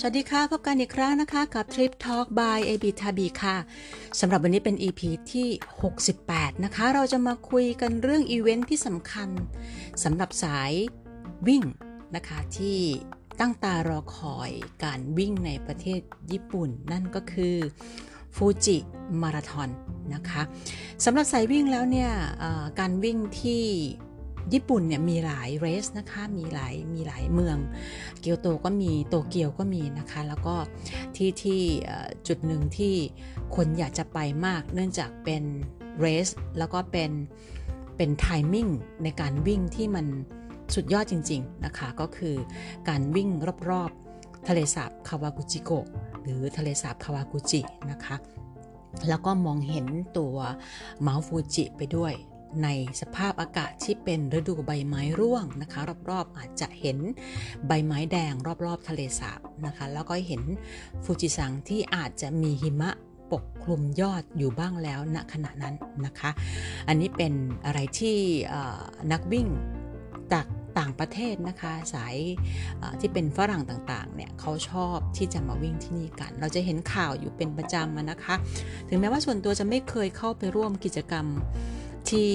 สวัสดีค่ะ พบกันอีกครั้งนะคะ กับ Trip Talk by AB t a b i ค่ะสำหรับวันนี้เป็น EP ที่ 68 นะคะ เราจะมาคุยกันเรื่องอีเวนท์ที่สำคัญสำหรับสายวิ่งนะคะที่ตั้งตารอคอยการวิ่งในประเทศญี่ปุ่น นั่นก็คือ Fuji Marathon นะคะสำหรับสายวิ่งแล้วเนี่ยการวิ่งที่ ญี่ปุ่นเนี่ยมีหลาย race นะคะมีหลายมีหลายเมือง เกียวโตก็มีโตเกียวก็มีนะคะ แล้วก็ที่ที่จุดหนึ่งที่คนอยากจะไปมาก เนื่องจากเป็นเรสแล้วก็เป็นเป็นไทมิ่งในการวิ่งที่มันสุดยอดจริง ๆ นะคะ ก็คือการวิ่งรอบๆทะเลสาบคาวากุจิโกะหรือทะเลสาบคาวากุจินะคะแล้วก็มองเห็นตัวเมาฟูจิไปด้วย ในสภาพอากาศที่เป็นฤดูใบไม้ร่วงนะคะ รอบๆอาจจะเห็นใบไม้แดงรอบๆทะเลสาบนะคะ แล้วก็เห็นฟูจิซังที่อาจจะมีหิมะปกคลุมยอดอยู่บ้างแล้วณขณะนั้นนะคะ อันนี้เป็นอะไรที่นักวิ่งจากต่างประเทศนะคะสายที่เป็นฝรั่งต่างๆเนี่ยเขาชอบที่จะมาวิ่งที่นี่กัน เราจะเห็นข่าวอยู่เป็นประจำนะคะ ถึงแม้ว่าส่วนตัวจะไม่เคยเข้าไปร่วมกิจกรรม ที่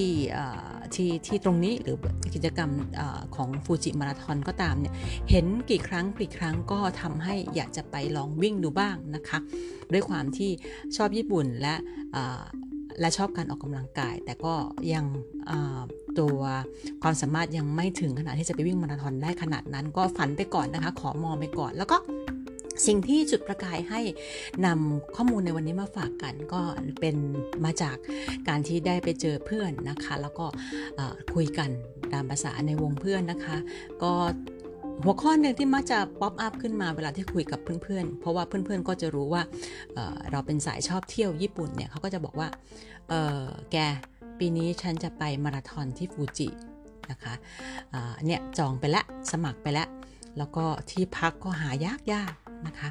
ที่ที่ตรงนี้หรือกิจกรรมอของฟูจิมาราทอนก็ตามเนี่ยเห็นกี่ครั้งกี่ครั้งก็ทำให้อยากจะไปลองวิ่งดูบ้างนะคะ ด้วยความที่ชอบญี่ปุ่นและและชอบการออกกำลังกาย แต่ก็ยังตัวความสามารถยังไม่ถึงขนาดที่จะไปวิ่งมาราธอนได้ขนาดนั้น ก็ฝันไปก่อนนะคะ ขอมองไปก่อนแล้วก็ สิ่งที่จุดประกายให้นำข้อมูลในวันนี้มาฝากกัน ก็เป็นมาจากการที่ได้ไปเจอเพื่อนนะคะ แล้วก็คุยกันตามภาษาในวงเพื่อนนะคะ ก็หัวข้อหนึ่งที่มักจะ pop up ขึ้นมาเวลาที่คุยกับเพื่อนๆ เพราะว่าเพื่อนๆ ก็จะรู้ว่าเราเป็นสายชอบเที่ยวญี่ปุ่นเนี่ยเขาก็จะบอกว่าแกปีนี้ฉันจะไปมาราธอนที่ฟูจินะคะเนี่ยจองไปแล้วสมัครไปแล้ว แล้วก็ที่พักก็หายากยาก นะคะ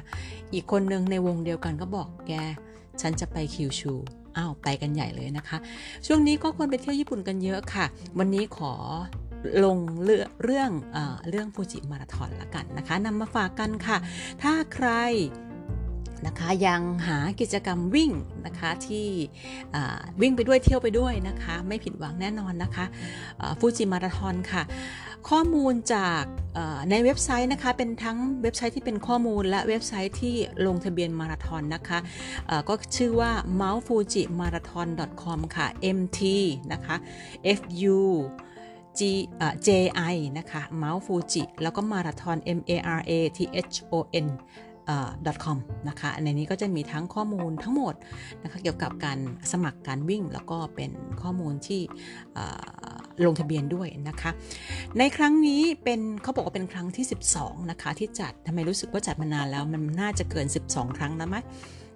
อีกคนหนึ่งในวงเดียวกันก็บอกแก ฉันจะไปคิวชู อ้าว ไปกันใหญ่เลยนะคะ ช่วงนี้ก็คนไปเที่ยวญี่ปุ่นกันเยอะค่ะ วันนี้ขอลงเรื่องเรื่องเรื่องฟูจิมาราธอนละกันนะคะนำมาฝากกันค่ะ ถ้าใครนะคะยังหากิจกรรมวิ่งนะคะที่วิ่งไปด้วยเที่ยวไปด้วยนะคะ ไม่ผิดหวังแน่นอนนะคะฟูจิมาราทอนค่ะ ข้อมูลจากในเว็บไซต์นะคะ เป็นทั้งเว็บไซต์ที่เป็นข้อมูลและเว็บไซต์ที่ลงทะเบียนมาราทอนนะคะก็ชื่อว่า mountfujimarathon.com ค่ะ mt นะคะ fu G JI นะคะ Mount Fuji แล้วก็มาราธอน M A R A T H O N .com นะคะในนี้ก็จะมีทั้งข้อมูลทั้งหมดนะคะเกี่ยวกับการสมัครการวิ่ง แล้วก็เป็นข้อมูลที่ ลงทะเบียนด้วยนะคะ ในครั้งนี้เป็นเขาบอกว่าเป็นครั้งที่ 12 นะคะ ที่จัดทำไมรู้สึกว่าจัดมานานแล้ว มันน่าจะเกิน 12 ครั้งแล้วไหม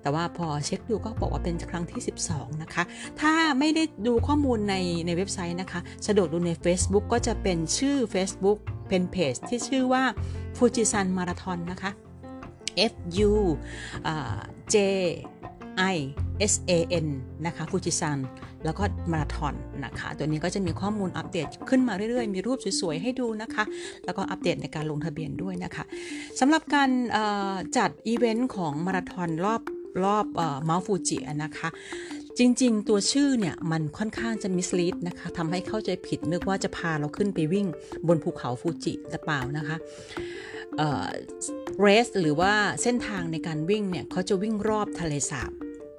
แต่ว่าพอเช็คดูก็บอกว่าเป็นครั้งที่ 12 นะคะ ถ้าไม่ได้ดูข้อมูลในในเว็บไซต์นะคะ สะดวกดูใน Facebook ก็จะเป็นชื่อ Facebook เป็นเพจที่ชื่อว่าฟูจิซันมาราทอนนะคะ F U J I S A N นะคะฟูจิซันแล้วก็มาราธอนนะคะ ตัวนี้ก็จะมีข้อมูลอัปเดตขึ้นมาเรื่อยๆ มีรูปสวยๆ ให้ดูนะคะ แล้วก็อัปเดตในการลงทะเบียนด้วยนะคะสำหรับการจัดอีเวนต์ของมาราธอนรอบรอบเมาฟูจินะคะจริงๆ ตัวชื่อเนี่ยมันค่อนข้างจะ mislead นะคะทำให้เข้าใจผิดนึกว่าจะพาเราขึ้นไปวิ่งบนภูเขาฟูจิแต่เปล่านะคะเรสหรือว่าเส้นทางในการวิ่งเนี่ยเขาจะวิ่งรอบทะเลสาบ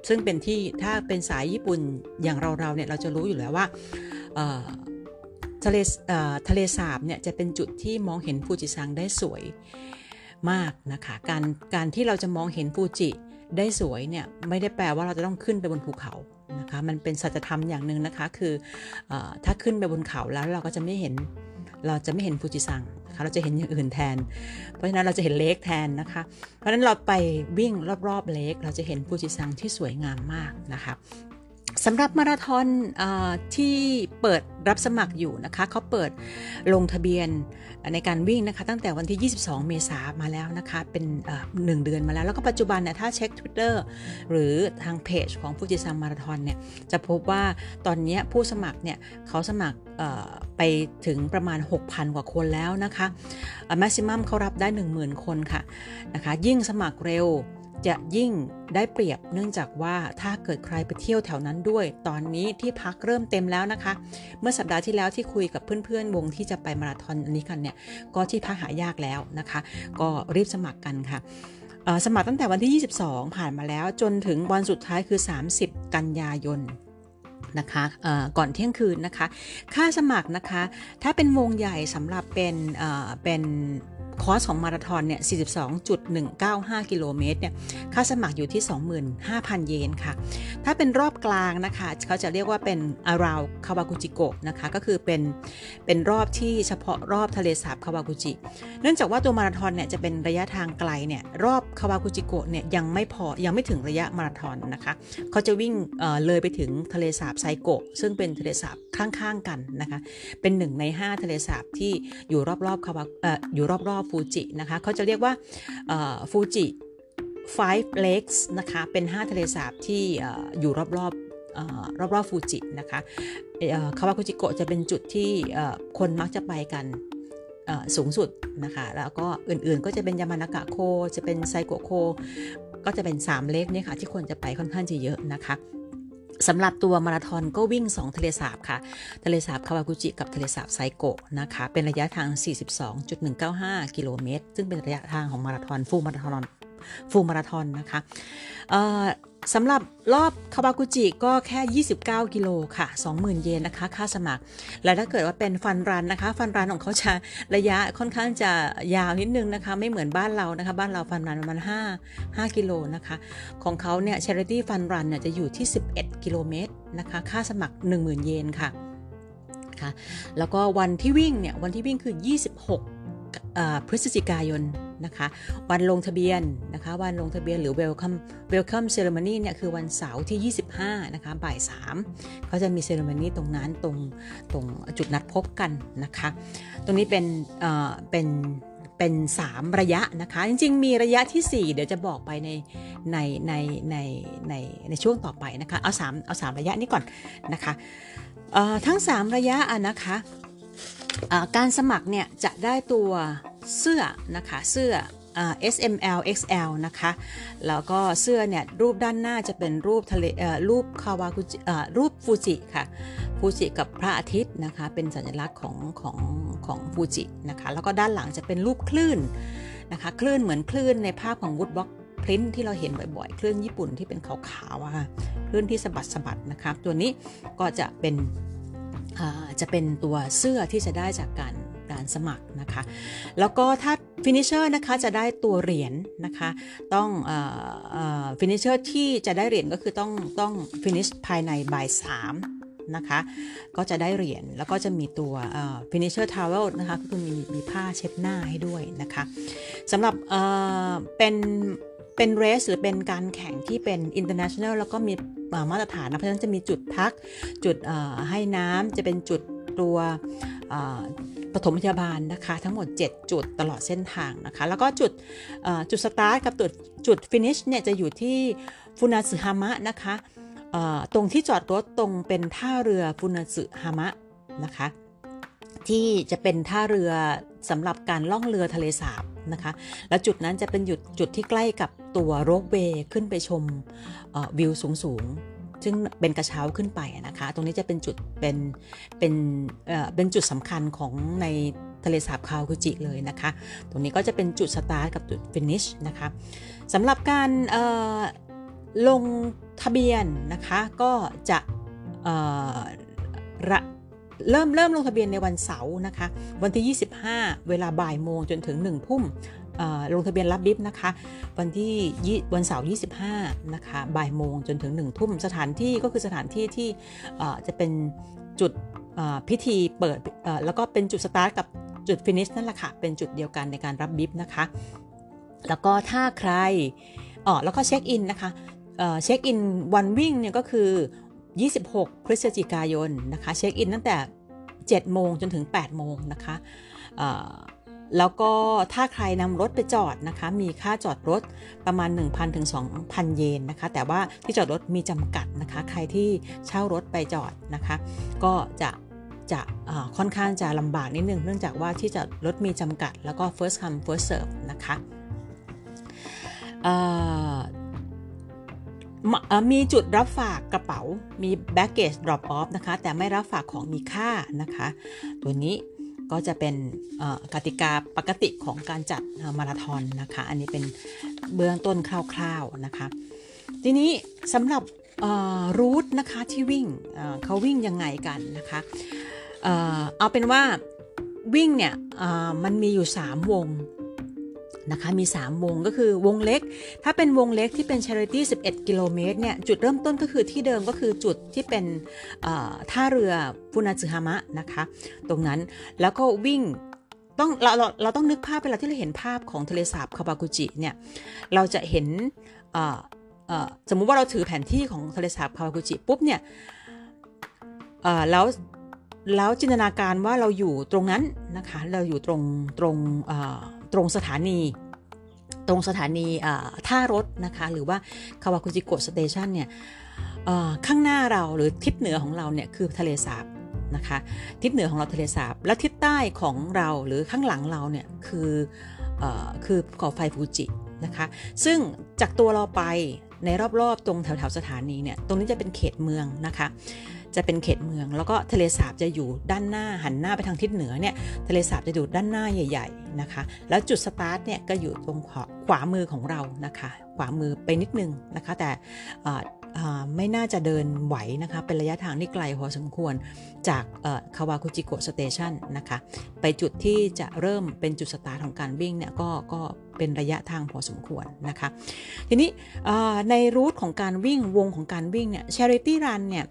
ซึ่งเป็นที่ถ้าเป็นสายญี่ปุ่นอย่างเราๆเนี่ยเราจะรู้อยู่แล้วว่าทะเลทะเลสาบเนี่ยจะเป็นจุดที่มองเห็นฟูจิซังได้สวยมากนะคะการการที่เราจะมองเห็นฟูจิได้สวยเนี่ยไม่ได้แปลว่าเราจะต้องขึ้นไปบนภูเขานะคะมันเป็นสัจธรรมอย่างหนึ่งนะคะคืออถ้าขึ้นไปบนเขาแล้วเราก็จะไม่เห็น เราจะไม่เห็นฟูจิซังนะคะเราจะเห็นอย่างอื่นแทน เพราะฉะนั้นเราจะเห็นเลกแทนนะคะ เพราะฉะนั้นเราไปวิ่งรอบๆเลกเราจะเห็นฟูจิซังที่สวยงามมากนะคะ สำหรับมาราธอนอที่เปิดรับสมัครอยู่นะคะเขาเปิดลงทะเบียนในการวิ่งนะคะตั้งแต่วันที่ 22 เมษามาแล้วนะคะเป็นหนึ่งเดือนมาแล้ว แล้วก็ปัจจุบันเนี่ยถ้าเช็ค Twitter หรือทางเพจของฟูจิซังมาราธอนเนี่ยจะพบว่าตอนนี้ผู้สมัครเนี่ยเขาสมัครไปถึงประมาณ 6,000 กว่าคนแล้วนะคะแมกซิมัมเขารับได้ 10,000 คนค่ะนะคะยิ่งสมัครเร็ว จะยิ่งได้เปรียบเนื่องจากว่าถ้าเกิดใครไปเที่ยวแถวนั้นด้วย ตอนนี้ที่พักเริ่มเต็มแล้วนะคะ เมื่อสัปดาห์ที่แล้วที่คุยกับเพื่อนๆ วงที่จะไปมาราธอนอันนี้กันเนี่ย ก็ที่พักหายากแล้วนะคะ ก็รีบสมัครกันค่ะสมัครตั้งแต่วันที่ 22 ผ่านมาแล้วจนถึงวันสุดท้ายคือ 30 กันยายนนะคะก่อนเที่ยงคืนนะคะ ค่าสมัครนะคะ ถ้าเป็นวงใหญ่สำหรับเป็นเป็น คอสของมาราธอนเนี่ย 42.195 กิโลเมตรเนี่ย ค่าสมัครอยู่ที่ 25,000 เยนค่ะ ถ้าเป็นรอบกลางนะคะ เขาจะเรียกว่าเป็น around คาวากุจิโกะนะคะ ก็คือเป็น เป็นรอบที่เฉพาะรอบทะเลสาบคาวากุจิ เนื่องจากว่าตัวมาราธอนเนี่ยจะเป็นระยะทางไกลเนี่ย รอบคาวากุจิโกะเนี่ยยังไม่พอ ยังไม่ถึงระยะมาราธอนนะคะ เขาจะวิ่งเเลยไปถึงทะเลสาบไซโกะ ซึ่งเป็นทะเลสาบข้างๆกันนะคะ เป็นหนึ่งใน 5 ทะเลสาบที่อยู่รอบๆคาวาอยู่รอบๆฟูจินะคะเขาจะเรียกว่าฟูจิ five lakes นะคะเป็น 5 ทะเลสาบที่อยู่รอบๆรอบรอบฟูจินะคะคาวากุจิโกะจะเป็นจุดที่คนมักจะไปกันสูงสุดนะคะแล้วก็อื่นๆก็จะเป็นยามานากะโค จะเป็นไซโกโค ก็จะเป็น 3 เลกเนี่ยค่ะที่คนจะไปค่อนข้างจะเยอะนะคะ สำหรับตัวมาราธอนก็วิ่ง 2 ทะเลสาบค่ะ ทะเลสาบคาวากุจิกับทะเลสาบไซโกะนะคะ เป็นระยะทาง 42.195 กิโลเมตร ซึ่งเป็นระยะทางของมาราธอนฟูมาราธอน ฟูลมาราธอนนะคะสำหรับรอบคาวากุจิก็แค่ 29 กิโลค่ะ 20,000 เยนนะคะ ค่าสมัคร และถ้าเกิดว่าเป็นฟันรันนะคะ ฟันรันของเขาจะระยะค่อนข้างจะยาวนิดนึงนะคะ ไม่เหมือนบ้านเรานะคะ บ้านเราฟันรันประมาณ5 5 กิโลนะคะ ของเขาเนี่ย charity fun run เนี่ยจะอยู่ที่ 11 กิโลเมตรนะคะ ค่าสมัคร 10,000 เยนค่ะ แล้วก็วันที่วิ่งเนี่ย วันที่วิ่งคือ 26 พฤศจิกายนนะคะ วันลงทะเบียนนะคะ วันลงทะเบียนหรือ welcome welcome ceremony เนี่ยคือวันเสาร์ที่ 25 นะคะ บ่าย 3 เขาจะมี ceremony ตรงนั้นตรงตรงจุดนัดพบกันนะคะ ตรงนี้เป็นเอ่อเป็นเป็น 3 ระยะนะคะ จริงๆ มีระยะที่ 4 เดี๋ยวจะบอกไปในในในในในในช่วงต่อไปนะคะ เอา3เอา3ระยะนี้ก่อนนะคะทั้ง 3 ระยะอะนะคะ การสมัครเนี่ยจะได้ตัวเสื้อนะคะเสื้อ S M L X L นะคะ แล้วก็เสื้อเนี่ยรูปด้านหน้าจะเป็นรูปทะเลรูปคาวากุจิรูปฟูจิค่ะ ฟูจิกับพระอาทิตย์นะคะ เป็นสัญลักษณ์ของของของฟูจินะคะ แล้วก็ด้านหลังจะเป็นรูปคลื่นนะคะ คลื่นเหมือนคลื่นในภาพของวูดบ็อกพริ้นที่เราเห็นบ่อยๆ คลื่นญี่ปุ่นที่เป็นขาวๆค่ะ คลื่นที่สะบัดสะบัดนะคะ ตัวนี้ก็จะเป็น จะเป็นตัวเสื้อที่จะได้จากการการสมัครนะคะ แล้วก็ถ้า finisher นะคะจะได้ตัวเหรียญนะคะ ต้อง finisher ที่จะได้เหรียญก็คือต้องต้อง finish ภายในบ่ายสามนะคะ ก็จะได้เหรียญแล้วก็จะมีตัว finisher towel นะคะก็คือมีมีผ้าเช็ดหน้าให้ด้วยนะคะสำหรับเป็น เป็น race หรือเป็นการแข่งที่เป็น international แล้วก็มีมาตรฐานนะเพราะฉะนั้นจะมีจุดพักจุดให้น้ำจะเป็นจุดตัวปฐมพยาบาลนะคะ ทั้งหมด 7 จุดตลอดเส้นทางนะคะ แล้วก็จุดจุดสตาร์ทกับจุดจุด finish เนี่ยจะอยู่ที่ฟุนาสึฮามะนะคะตรงที่จอดรถตรงเป็นท่าเรือฟุนาสึฮามะนะคะ ที่จะเป็นท่าเรือสำหรับการล่องเรือทะเลสาบ นะคะ และจุดนั้นจะเป็นจุดจุดที่ใกล้กับตัว ropeway ขึ้นไปชมวิวสูงซึ่งเป็นกระเช้าขึ้นไปนะคะ ตรงนี้จะเป็นจุดเป็นเป็นเอ่อเป็นจุดสำคัญของในทะเลสาบคาวากุจิเลยนะคะ ตรงนี้ก็จะเป็นจุดสตาร์ทกับจุด finish นะคะสำหรับการลงทะเบียนนะคะก็จะระ เริ่มเริ่มลงทะเบียนในวันเสาร์นะคะ วันที่ 25 เวลาบ่ายโมงจนถึง 1 ทุ่มลงทะเบียนรับ bib นะคะ วันที่วันเสาร์25 นะคะบ่ายโมงจนถึง 1 ทุ่มสถานที่ก็คือสถานที่ที่จะเป็นจุดพิธีเปิดแล้วก็เป็นจุดสตาร์ทกับจุด finish นั่นแหละค่ะ เป็นจุดเดียวกันในการรับ bib นะคะ แล้วก็ถ้าใครอ๋อแล้วก็เช็คอินนะคะเช็คอินวันวิ่งเนี่ยก็คือ 26 พฤศจิกายนนะคะเช็คอินตั้งแต่ 7 โมงจนถึง 8 โมงนะคะแล้วก็ถ้าใครนำรถไปจอดนะคะ มีค่าจอดรถประมาณ 1,000ถึง2,000 เยนนะคะ แต่ว่าที่จอดรถมีจำกัดนะคะ ใครที่เช่ารถไปจอดนะคะ ก็จะจะค่อนข้างจะลำบากนิดนึง เนื่องจากว่าที่จอดรถมีจำกัด แล้วก็ first come first serve นะคะ มีจุดรับฝากกระเป๋า มี baggage drop off นะคะ แต่ไม่รับฝากของมีค่านะคะ ตัวนี้ก็จะเป็นกติกาปกติของการจัดมาราธอนนะคะ อันนี้เป็นเบื้องต้นคร่าวๆนะคะ ทีนี้สำหรับรูทนะคะที่วิ่งเขาวิ่งยังไงกันนะคะเอาเป็นว่าวิ่งเนี่ยมันมีอยู่ 3 วง นะคะ มี 3 วงก็คือวงเล็ก ถ้าเป็นวงเล็กที่เป็น Charity 11 กิโลเมตรเนี่ย จุดเริ่มต้นก็คือที่เดิมก็คือจุดที่เป็นท่าเรือฟุนาซึฮามะนะคะ ตรงนั้นแล้วก็วิ่งต้องเราเราเราต้องนึกภาพเวลาที่เราเห็นภาพของทะเลสาบคาบากุจิเนี่ย เราจะเห็นสมมุติว่าเราถือแผนที่ของทะเลสาบคาบากุจิปุ๊บเนี่ยแล้วแล้วจินตนาการว่าเราอยู่ตรงนั้นนะคะ เราอยู่ตรงตรง ตรงสถานีตรงสถานีท่ารถนะคะ หรือว่าคาวากุจิโกะสเตชันเนี่ยข้างหน้าเราหรือทิศเหนือของเราเนี่ยคือทะเลสาบนะคะ ทิศเหนือของเราทะเลสาบ และทิศใต้ของเราหรือข้างหลังเราเนี่ยคืออคือภูเขาไฟฟูจินะคะ ซึ่งจากตัวเราไปในรอบๆตรงแถวๆสถานีเนี่ยตรงนี้จะเป็นเขตเมืองนะคะ จะเป็นเขตเมือง แล้วก็ทะเลสาบจะอยู่ด้านหน้าหันหน้าไปทางทิศเหนือเนี่ยทะเลสาบจะอยู่ด้านหน้าใหญ่ ๆนะคะ แล้วจุดสตาร์ทเนี่ยก็อยู่ตรงขวาขวามือของเรานะคะ ขวามือไปนิดนึงนะคะ แต่ไม่น่าจะเดินไหวนะคะ เป็นระยะทางที่ไกลพอสมควรจากคาวาคุจิโกะ station นะคะ ไปจุดที่จะเริ่มเป็นจุดสตาร์ทของการวิ่งเนี่ยก็ก็เป็นระยะทางพอสมควรนะคะ ทีนี้ในรูทของการวิ่งวงของการวิ่งเนี่ย Charity Run เนี่ย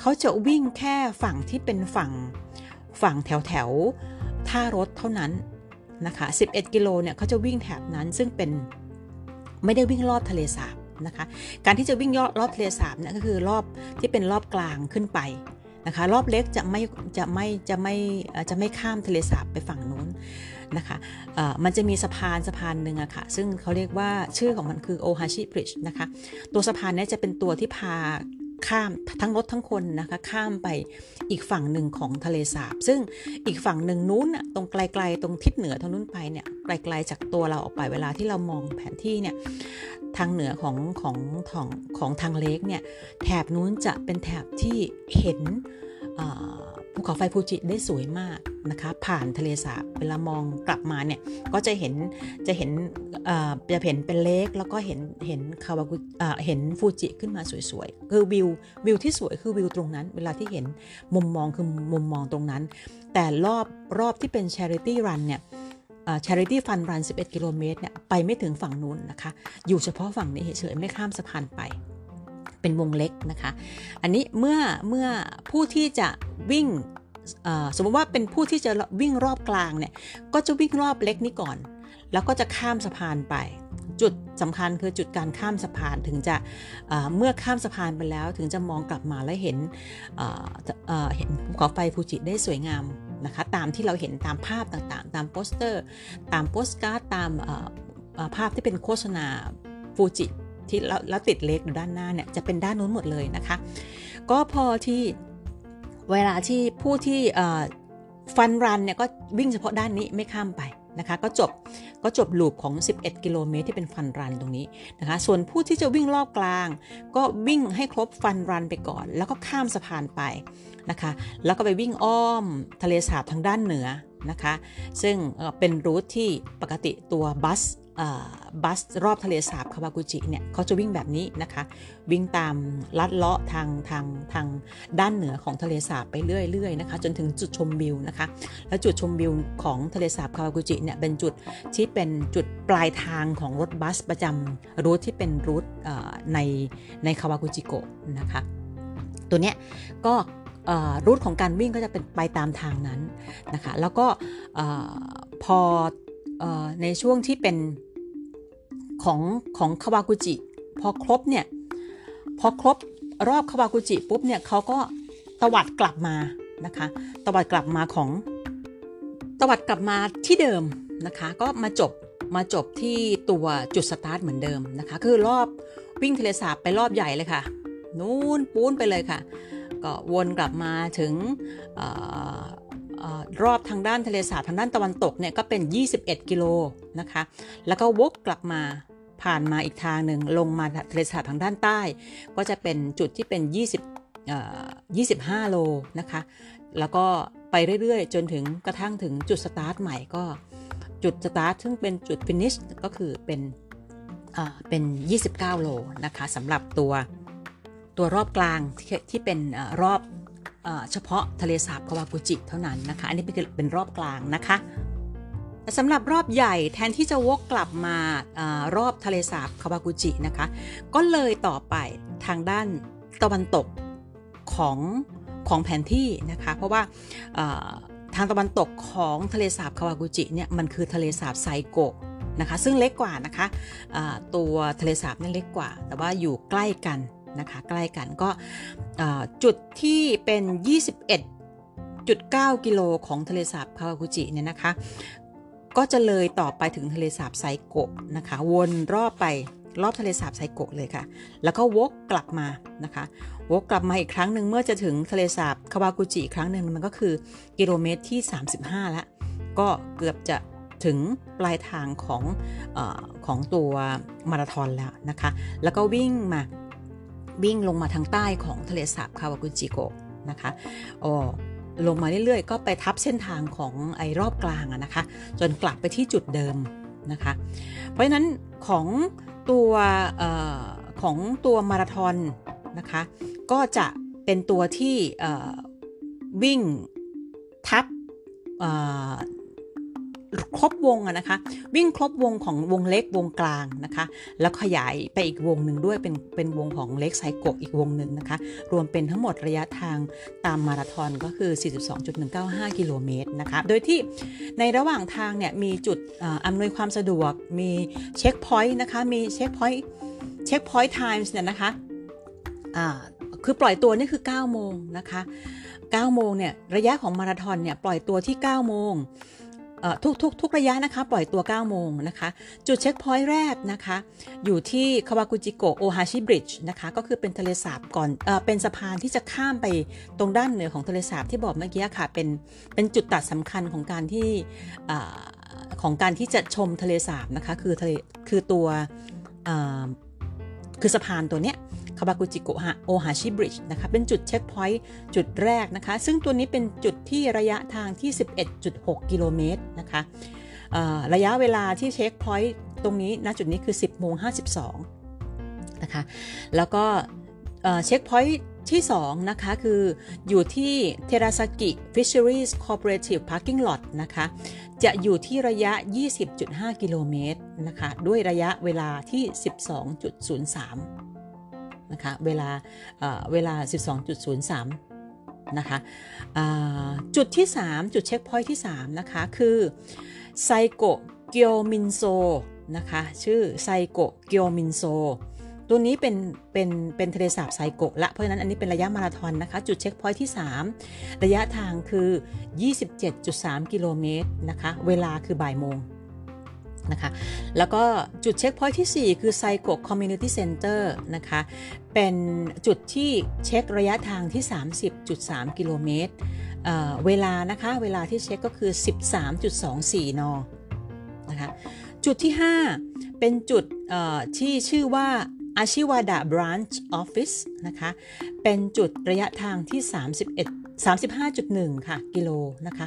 เขาจะวิ่งแค่ฝั่งที่เป็นฝั่งฝั่งแถวแถวท่ารถเท่านั้นนะคะ 11 กิโลเนี่ยเขาจะวิ่งแถบนั้นซึ่งเป็นไม่ได้วิ่งรอบทะเลสาบนะคะ การที่จะวิ่งยอดรอบทะเลสาบเนี่ยก็คือรอบที่เป็นรอบกลางขึ้นไปนะคะ รอบเล็กจะไม่จะไม่จะไม่จะไม่ข้ามทะเลสาบไปฝั่งนู้นนะคะมันจะมีสะพานสะพานหนึ่งอะคะ่ะ ซึ่งเขาเรียกว่าชื่อของมันคือโอฮาชิบริดจ์นะคะ ตัวสะพานนี้จะเป็นตัวที่พา ข้ามทั้งรถทั้งคนนะคะข้ามไปอีกฝั่งหนึ่งของทะเลสาบ ซึ่งอีกฝั่งหนึ่งนู้นน่ะตรงไกลๆตรงทิศเหนือทางนู้นไปเนี่ยไกลๆจากตัวเราออกไปเวลาที่เรามองแผนที่เนี่ยทางเหนือของของของของทางเลกเนี่ยแถบนู้นจะเป็นแถบที่เห็น ภูเขาไฟฟูจิได้สวยมากนะคะ ผ่านทะเลสาบเวลามองกลับมาเนี่ย ก็จะเห็นจะเห็นจะเห็นเป็นเล็กแล้วก็เห็นเห็นคาวากุเห็นฟูจิขึ้นมาสวยๆ คือวิววิวที่สวยคือวิวตรงนั้น เวลาที่เห็นมุมมองคือมุมมองตรงนั้น แต่รอบรอบที่เป็น charity run เนี่ย charity fun run 11 กิโลเมตรเนี่ยไปไม่ถึงฝั่งนู้นนะคะ อยู่เฉพาะฝั่งนี้เฉยๆไม่ข้ามสะพานไป เป็นวงเล็กนะคะ อันนี้เมื่อเมื่อผู้ที่จะวิ่งสมมติว่าเป็นผู้ที่จะวิ่งรอบกลางเนี่ยก็จะวิ่งรอบเล็กนี้ก่อน แล้วก็จะข้ามสะพานไป จุดสำคัญคือจุดการข้ามสะพานถึงจะเมื่อข้ามสะพานไปแล้วถึงจะมองกลับมาและเห็นเห็นภูเขาไฟฟูจิได้สวยงามนะคะตามที่เราเห็นตามภาพต่างๆ ตามโปสเตอร์ ตามโปสการ์ดตามภาพที่เป็นโฆษณาฟูจิ ที่แล้วติดเล็กอยู่ด้านหน้าเนี่ยจะเป็นด้านนู้นหมดเลยนะคะ ก็พอที่เวลาที่ผู้ที่ฟันรันเนี่ยก็วิ่งเฉพาะด้านนี้ไม่ข้ามไปนะคะก็จบก็จบลูปของ 11 กิโลเมตรที่เป็นฟันรันตรงนี้นะคะส่วนผู้ที่จะวิ่งรอบกลาง ก็วิ่งให้ครบฟันรันไปก่อน แล้วก็ข้ามสะพานไปนะคะแล้วก็ไปวิ่งอ้อมทะเลสาบทางด้านเหนือนะคะซึ่งเป็นรูทที่ปกติตัวบัส บัสรอบทะเลสาบคาวากุจิเนี่ยเขาจะวิ่งแบบนี้นะคะ วิ่งตามลัดเลาะทางทางทางด้านเหนือของทะเลสาบไปเรื่อยๆนะคะ จนถึงจุดชมวิวนะคะ แล้วจุดชมวิวของทะเลสาบคาวากุจิเนี่ยเป็นจุดที่เป็นจุดปลายทางของรถบัสประจำรูทที่เป็นรูทในในคาวากุจิโกะนะคะ ตัวเนี้ยก็รูทของการวิ่งก็จะเป็นไปตามทางนั้นนะคะ แล้วก็พอ ในช่วงที่เป็นของของคาวากุจิ พอครบเนี่ย พอครบรอบคาวากุจิปุ๊บเนี่ยเขาก็ตวัดกลับมานะคะตวัดกลับมาของตวัดกลับมาที่เดิมนะคะ ก็มาจบมาจบที่ตัวจุดสตาร์ทเหมือนเดิมนะคะ คือรอบวิ่งทะเลสาบไปรอบใหญ่เลยค่ะ นู้นปูนไปเลยค่ะ ก็วนกลับมาถึง รอบทางด้านทะเลสาบทางด้านตะวันตกเนี่ยก็เป็น 21 กิโลนะคะ แล้วก็วกกลับมาผ่านมาอีกทางหนึ่งลงมาทะเลสาบทางด้านใต้ ก็จะเป็นจุดที่เป็น 20 25 โลนะคะ แล้วก็ไปเรื่อยๆ จนถึงกระทั่งถึงจุดสตาร์ทใหม่ก็จุดสตาร์ทซึ่งเป็นจุดฟินิชก็คือเป็นเป็น 29 โลนะคะสำหรับตัวตัวรอบกลางที่ที่เป็นรอบ เฉพาะทะเลสาบคาวากุจิเท่านั้นนะคะ อันนี้เป็นเป็นรอบกลางนะคะสำหรับรอบใหญ่แทนที่จะวกกลับมารอบทะเลสาบคาวากุจินะคะ ก็เลยต่อไปทางด้านตะวันตกของของแผนที่นะคะ เพราะว่าทางตะวันตกของทะเลสาบคาวากุจิเนี่ยมันคือทะเลสาบไซโกะนะคะ ซึ่งเล็กกว่านะคะตัวทะเลสาบนี่เล็กกว่า แต่ว่าอยู่ใกล้กัน นะคะ ใกล้กันก็จุดที่เป็น 21.9 กิโลของทะเลสาบคาวากุจิเนี่ยนะคะ ก็จะเลยต่อไปถึงทะเลสาบไซโกะนะคะ วนรอบไปรอบทะเลสาบไซโกะเลยค่ะ แล้วก็วกกลับมานะคะ วกกลับมาอีกครั้งหนึ่งเมื่อจะถึงทะเลสาบคาวากุจิครั้งหนึ่งมันก็คือกิโลเมตรที่ 35 แล้ว ก็เกือบจะถึงปลายทางของอของตัวมาราธอนแล้วนะคะ แล้วก็วิ่งมา วิ่งลงมาทางใต้ของทะเลสาบคาวากุจิโกะนะคะโอ้ลงมาเรื่อยๆ ก็ไปทับเส้นทางของไอ้รอบกลางนะคะ จนกลับไปที่จุดเดิมนะคะ เพราะฉะนั้นของตัวอของตัวมาราธอนนะคะ ก็จะเป็นตัวที่วิ่งทับ ครบวงนะคะ วิ่งครบวงของวงเล็กวงกลางนะคะ แล้วขยายไปอีกวงหนึ่งด้วยเป็นเป็นวงของเล็กไซโกอีกวงหนึ่งนะคะ รวมเป็นทั้งหมดระยะทางตามมาราธอนก็คือ 42.195 กิโลเมตรนะคะ โดยที่ในระหว่างทางเนี่ยมีจุดอำนวยความสะดวก มี checkpoint นะคะ มี checkpoint checkpoint time เนี่ยนะคะคือปล่อยตัวนี่คือ 9 โมงนะคะ 9 โมงเนี่ยระยะของมาราธอนเนี่ยปล่อยตัวที่ 9 โมง ทุกทุกทุกระยะนะคะ ปล่อยตัว 9 โมงนะคะ จุด checkpoint แรกนะคะ อยู่ที่คาวากุจิโกโอฮาชิ bridge นะคะ ก็คือเป็นทะเลสาบก่อนเอเป็นสะพานที่จะข้ามไปตรงด้านเหนือของทะเลสาบที่บอกเมื่อกี้ค่ะ เป็นเป็นจุดตัดสำคัญของการที่ของการที่จะชมทะเลสาบนะคะ คือทะเลคือตัวคือสะพานตัวเนี้ย คาวากุจิโกะโอฮาชิ bridge นะคะเป็นจุด checkpoint จุดแรกนะคะ ซึ่งตัวนี้เป็นจุดที่ระยะทางที่ 11.6 กิโลเมตรนะคะระยะเวลาที่ checkpoint ตรงนี้ณจุดนี้คือ 10โมง52นะคะแล้วก็ checkpoint ที่2นะคะคืออยู่ที่เทราซากิ Fisheries Cooperative Parking Lot นะคะจะอยู่ที่ระยะ 20.5 กิโลเมตรนะคะด้วยระยะเวลาที่ 12.03 นะคะเวลาเวลา 12.03 นะคะจุดที่ 3 จุด checkpoint ที่ 3 นะคะ คือไซโกเกียวมินโซนะคะชื่อไซโกเกียวมินโซตัวนี้เป็นเป็นเป็นทะเลสาบไซโกะละเพราะฉะนั้นอันนี้เป็นระยะมาราธอนนะคะ จุด checkpoint ที่ 3 ระยะทางคือ 27.3 กิโลเมตรนะคะ เวลาคือบ่ายโมง นะคะ แล้วก็จุด checkpoint ที่ 4 คือไซโก Community Center นะคะ เป็นจุดที่เช็คระยะทางที่ 30.3 กิโลเมตรเวลานะคะ เวลาที่เช็คก็คือ 13.24 น นะคะ จุดที่ 5 เป็นจุดที่ชื่อว่าอาชิวาดะ Branch Office นะคะ เป็นจุดระยะทางที่ 31 35.1 ค่ะ กิโลนะคะ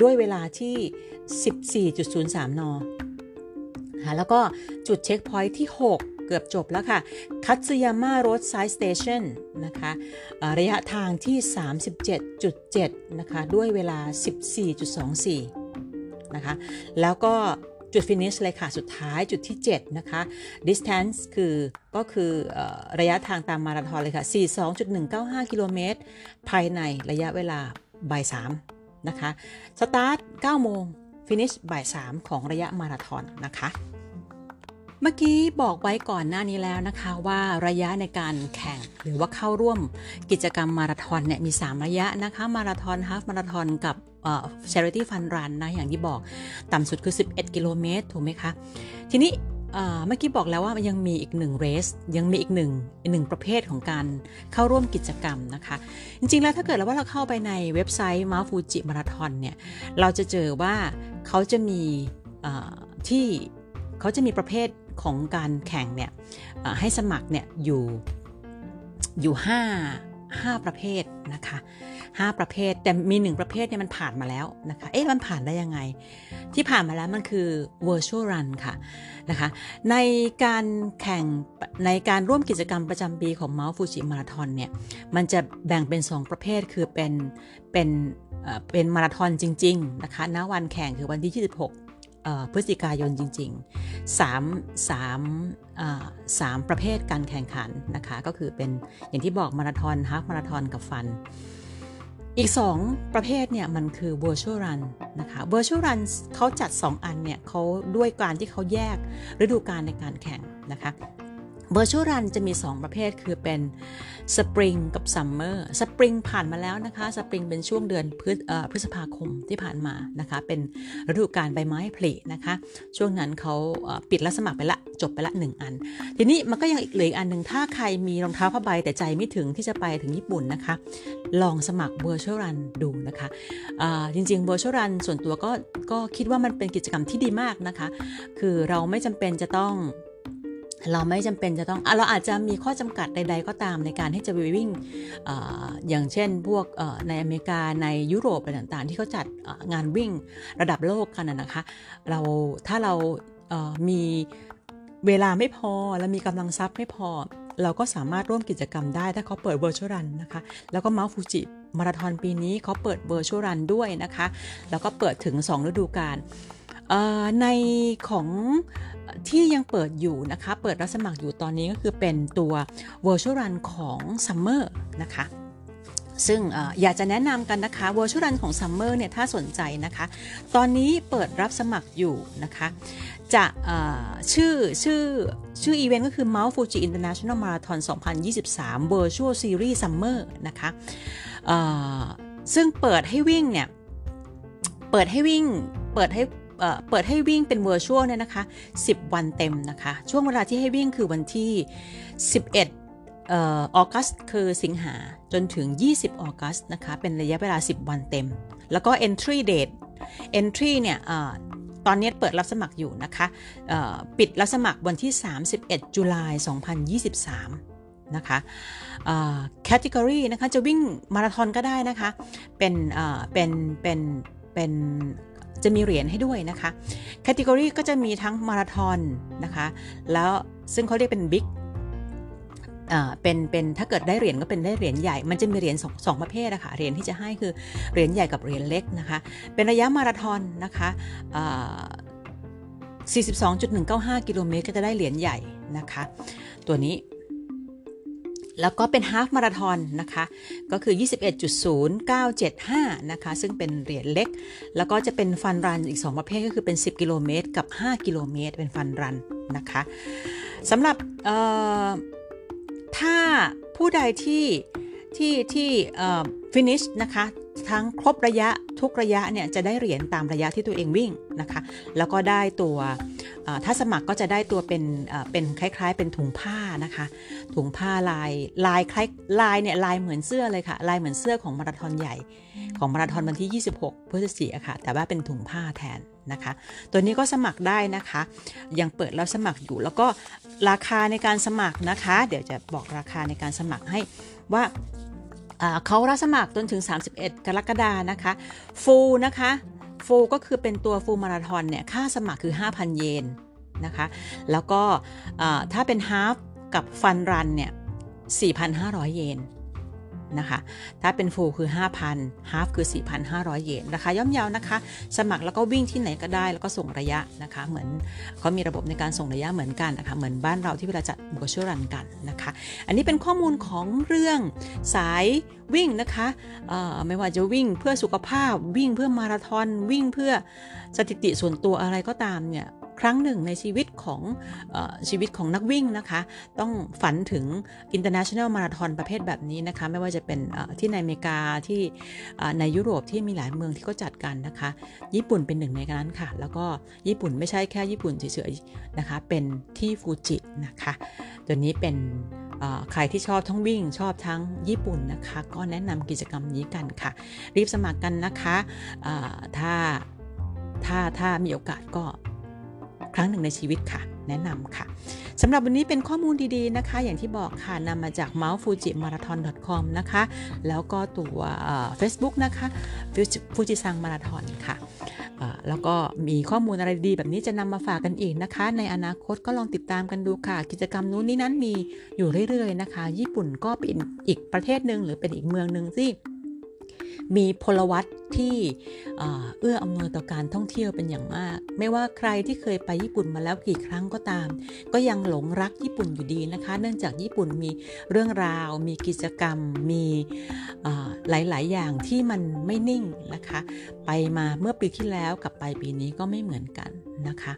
ด้วยเวลาที่ 14.03 น คะ แล้วก็จุด checkpoint ที่ 6เกือบจบแล้วค่ะ คัตสึยาม่า Roadside Station นะคะระยะทางที่ 37.7 นะคะ ด้วยเวลา 14.24 นะคะ แล้วก็จุดฟินิชเลยค่ะ สุดท้ายจุดที่ 7 นะคะ distance คือก็คืออระยะทางตามมาราธอนเลยค่ะ 42.195 กิโลเมตร ภายในระยะเวลาบ่าย3นะคะ สตาร์ท9โมง ฟินิชบ่าย3ของระยะมาราธอนนะคะ เมื่อกี้บอกไว้ก่อนหน้านี้แล้วนะคะว่าระยะในการแข่งหรือว่าเข้าร่วมกิจกรรมมาราธอนเนี่ยมี 3 ระยะนะคะ มาราธอนฮาฟมาราธอนกับเอ่อ charity fun run นะอย่างที่บอกต่ำสุดคือ 11 กิโลเมตรถูกไหมคะ ทีนี้เมื่อกี้บอกแล้วว่ามันยังมีอีกหนึ่งเรสยังมีอีกหนึ่งหนึ่งประเภทของการเข้าร่วมกิจกรรมนะคะ จริงๆแล้วถ้าเกิดว่าเราเข้าไปในเว็บไซต์มาฟูจิมาราธอนเนี่ยเราจะเจอว่าเขาจะมีที่เขาจะมีประเภท ของการแข่งเนี่ยให้สมัครเนี่ยอยู่อยู่ 5 5 ประเภทนะคะ 5 ประเภท แต่มี 1 ประเภทเนี่ยมันผ่านมาแล้วนะคะ เอ๊ะมันผ่านได้ยังไง ที่ผ่านมาแล้วมันคือ virtual run ค่ะนะคะในการแข่งในการร่วมกิจกรรมประจำปีของ Mount Fuji Marathon เนี่ยมันจะแบ่งเป็น 2 ประเภทคือเป็นเป็นเป็นมาราธอนจริง ๆ นะคะณวันแข่งคือวันที่ 26 พฤศจิกายนจริงๆ3 3 3ประเภทการแข่งขันนะคะ ก็คือเป็นอย่างที่บอกมาราธอนฮาฟมาราธอนกับฟัน อีก 2 ประเภทเนี่ยมันคือ virtual run นะคะ virtual run เขาจัด 2 อันเนี่ยเขาด้วยการที่เขาแยกฤดูกาลในการแข่งนะคะ เวอร์ชวลรันจะมี 2 ประเภทคือเป็นสปริงกับ summer spring ผ่านมาแล้วนะคะสปริงเป็นช่วงเดือนพฤพฤษภาคมที่ผ่านมานะคะ เป็นฤดูกาลใบไม้ผลินะคะ ช่วงนั้นเขาปิดรับสมัครไปละ จบไปละ 1 อัน ทีนี้มันก็ยังอีกเหลืออันหนึ่งถ้าใครมีรองเท้าผ้าใบแต่ใจไม่ถึงที่จะไปถึงญี่ปุ่นนะคะ ลองสมัคร virtual run ดูนะคะจริงๆ virtual run ส่วนตัวก็ก็คิดว่ามันเป็นกิจกรรมที่ดีมากนะคะ คือเราไม่จำเป็นจะต้อง เราไม่จำเป็นจะต้องเราอาจจะมีข้อจำกัดใด ๆ ก็ตามในการที่จะไปวิ่งอย่างเช่นพวกในอเมริกาในยุโรปอะไรต่างๆ ที่เขาจัดงานวิ่งระดับโลกกันนะคะ เราถ้าเรามีเวลาไม่พอและมีกำลังทรัพย์ไม่พอ เราก็สามารถร่วมกิจกรรมได้ถ้าเขาเปิด virtual run นะคะ แล้วก็มาฟูจิมาราธอนปีนี้เขาเปิด virtual run ด้วยนะคะ แล้วก็เปิดถึง 2 ฤดูกาลในของ ที่ยังเปิดอยู่นะคะ เปิดรับสมัครอยู่ตอนนี้ก็คือเป็นตัว Virtual Run ของ Summer นะคะซึ่งออยากจะแนะนำกันนะคะ Virtual Run ของ Summer เนี่ยถ้าสนใจนะคะ ตอนนี้เปิดรับสมัครอยู่นะคะ จะชื่อชื่อชื่ออีเวนต์ก็คือ Mount Fuji International Marathon 2023 Virtual Series Summer นะคะซึ่งเปิดให้วิ่งเนี่ย เปิดให้วิ่ง เปิดให้ เปิดให้วิ่งเป็นเวอร์ชวลเนี่ยนะคะ 10 วันเต็มนะคะ ช่วงเวลาที่ให้วิ่งคือวันที่ 11ออกัสคือสิงหาจนถึง 20 ออกัสนะคะ เป็นระยะเวลา 10 วันเต็ม แล้วก็ entry date entry เนี่ยอตอนนี้เปิดรับสมัครอยู่นะคะปิดรับสมัครวันที่ 31 จุลาย 2023 นะคะcategory นะคะ จะวิ่งมาราธอนก็ได้นะคะ เป็นเป็นเป็นเป็น จะมีเหรียญให้ด้วยนะคะ category ก็จะมีทั้งมาราธอนนะคะ แล้วซึ่งเขาเรียกเป็น big เป็นเป็นถ้าเกิดได้เหรียญก็เป็นได้เหรียญใหญ่ มันจะมีเหรียญสองสองประเภทนะคะเหรียญที่จะให้คือเหรียญใหญ่กับเหรียญเล็กนะคะ เป็นระยะมาราธอนนะคะ42.195 กิโลเมตรก็จะได้เหรียญใหญ่นะคะ ตัวนี้ แล้วก็เป็นฮาฟมาราทอนนะคะ ก็คือ 21.0975 นะคะ ซึ่งเป็นเหรียญเล็ก แล้วก็จะเป็นฟันรันอีก 2 ประเภทก็คือเป็น 10 กิโลเมตร กับ 5 กิโลเมตร เป็นฟันรันนะคะสำหรับถ้าผู้ใดที่ ที่ที่ฟินิชนะคะทั้งครบระยะทุกระยะเนี่ยจะได้เหรียญตามระยะที่ตัวเองวิ่งนะคะแล้วก็ได้ตัวถ้าสมัครก็จะได้ตัวเป็นเป็นคล้าย ๆ เป็นถุงผ้านะคะ ถุงผ้าลายลายคล้ายลายเนี่ยลายเหมือนเสื้อเลยค่ะ ลายเหมือนเสื้อของมาราธอนใหญ่ ของมาราธอนวันที่ 26พฤศจิกายนค่ะ แต่ว่าเป็นถุงผ้าแทนนะคะ ตัวนี้ก็สมัครได้นะคะ ยังเปิดแล้วสมัครอยู่แล้วก็ราคาในการสมัครนะคะ เดี๋ยวจะบอกราคาในการสมัครให้ว่า เขารับสมัครจนถึง 31 กรกฎานะคะ ฟูลนะคะ ฟูลก็คือเป็นตัวฟูลมาราทอนเนี่ย ค่าสมัครคือ 5,000 เยนนะคะ แล้วก็ถ้าเป็นฮาฟกับฟันรันเนี่ย 4,500 เยน นะคะ ถ้าเป็นฟูลคือ 5,000ฮาฟคือ 4,500 เยนราคาย่อมเยาวนะคะ สมัครแล้วก็วิ่งที่ไหนก็ได้แล้วก็ส่งระยะนะคะ เหมือนเขามีระบบในการส่งระยะเหมือนกันนะคะ เหมือนบ้านเราที่เวลาจัดบุกช่วรันกันนะคะ อันนี้เป็นข้อมูลของเรื่องสายวิ่งนะคะไม่ว่าจะวิ่งเพื่อสุขภาพวิ่งเพื่อมาราธอนวิ่งเพื่อสถิติส่วนตัวอะไรก็ตามเนี่ย ครั้งหนึ่งในชีวิตของอชีวิตของนักวิ่งนะคะ ต้องฝันถึง international marathon ประเภทแบบนี้นะคะ ไม่ว่าจะเป็นที่ในอเมริกาที่ในยุโรปที่มีหลายเมืองที่เขาจัดกันนะคะ ญี่ปุ่นเป็นหนึ่งในนั้นค่ะ แล้วก็ญี่ปุ่นไม่ใช่แค่ญี่ปุ่นเฉยๆนะคะ เป็นที่ฟูจินะคะตัวนี้เป็นใครที่ชอบทั้งวิ่งชอบทั้งญี่ปุ่นนะคะ ก็แนะนำกิจกรรมนี้กันค่ะ รีบสมัครกันนะคะถ้าถ้าถ้ามีโอกาสก็ ครั้งหนึ่งในชีวิตค่ะ แนะนำค่ะสำหรับวันนี้เป็นข้อมูลดีๆนะคะ อย่างที่บอกค่ะนำมาจาก mountfujimarathon.com นะคะ แล้วก็ตัว Facebook นะคะฟูจิซังมาราธอนค่ะแล้วก็มีข้อมูลอะไรดีแบบนี้จะนำมาฝากกันอีกนะคะ ในอนาคตก็ลองติดตามกันดูค่ะ กิจกรรมนู้นนี้นั้นมีอยู่เรื่อยๆนะคะ ญี่ปุ่นก็เป็นอีกประเทศหนึ่งหรือเป็นอีกเมืองหนึ่งที่มีพลวัต ที่เอื้ออำนวยต่อการท่องเที่ยวเป็นอย่างมาก ไม่ว่าใครที่เคยไปญี่ปุ่นมาแล้วกี่ครั้งก็ตาม ก็ยังหลงรักญี่ปุ่นอยู่ดีนะคะ เนื่องจากญี่ปุ่นมีเรื่องราว มีกิจกรรม มีหลาย ๆ อย่างที่มันไม่นิ่งนะคะ ไปมาเมื่อปีที่แล้วกับไปปีนี้ก็ไม่เหมือนกันนะคะ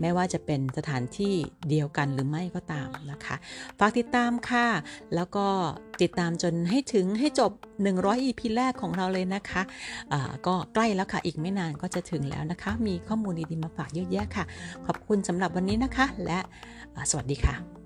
ไม่ว่าจะเป็นสถานที่เดียวกันหรือไม่ก็ตามนะคะฝากติดตามค่ะ แล้วก็ติดตามจนให้ถึงให้จบ 100 EP แรกของเราเลยนะคะะก็ใกล้แล้วค่ะ อีกไม่นานก็จะถึงแล้วนะคะ มีข้อมูลดีๆมาฝากเยอะแยะค่ะ ขอบคุณสำหรับวันนี้นะคะ และสวัสดีค่ะ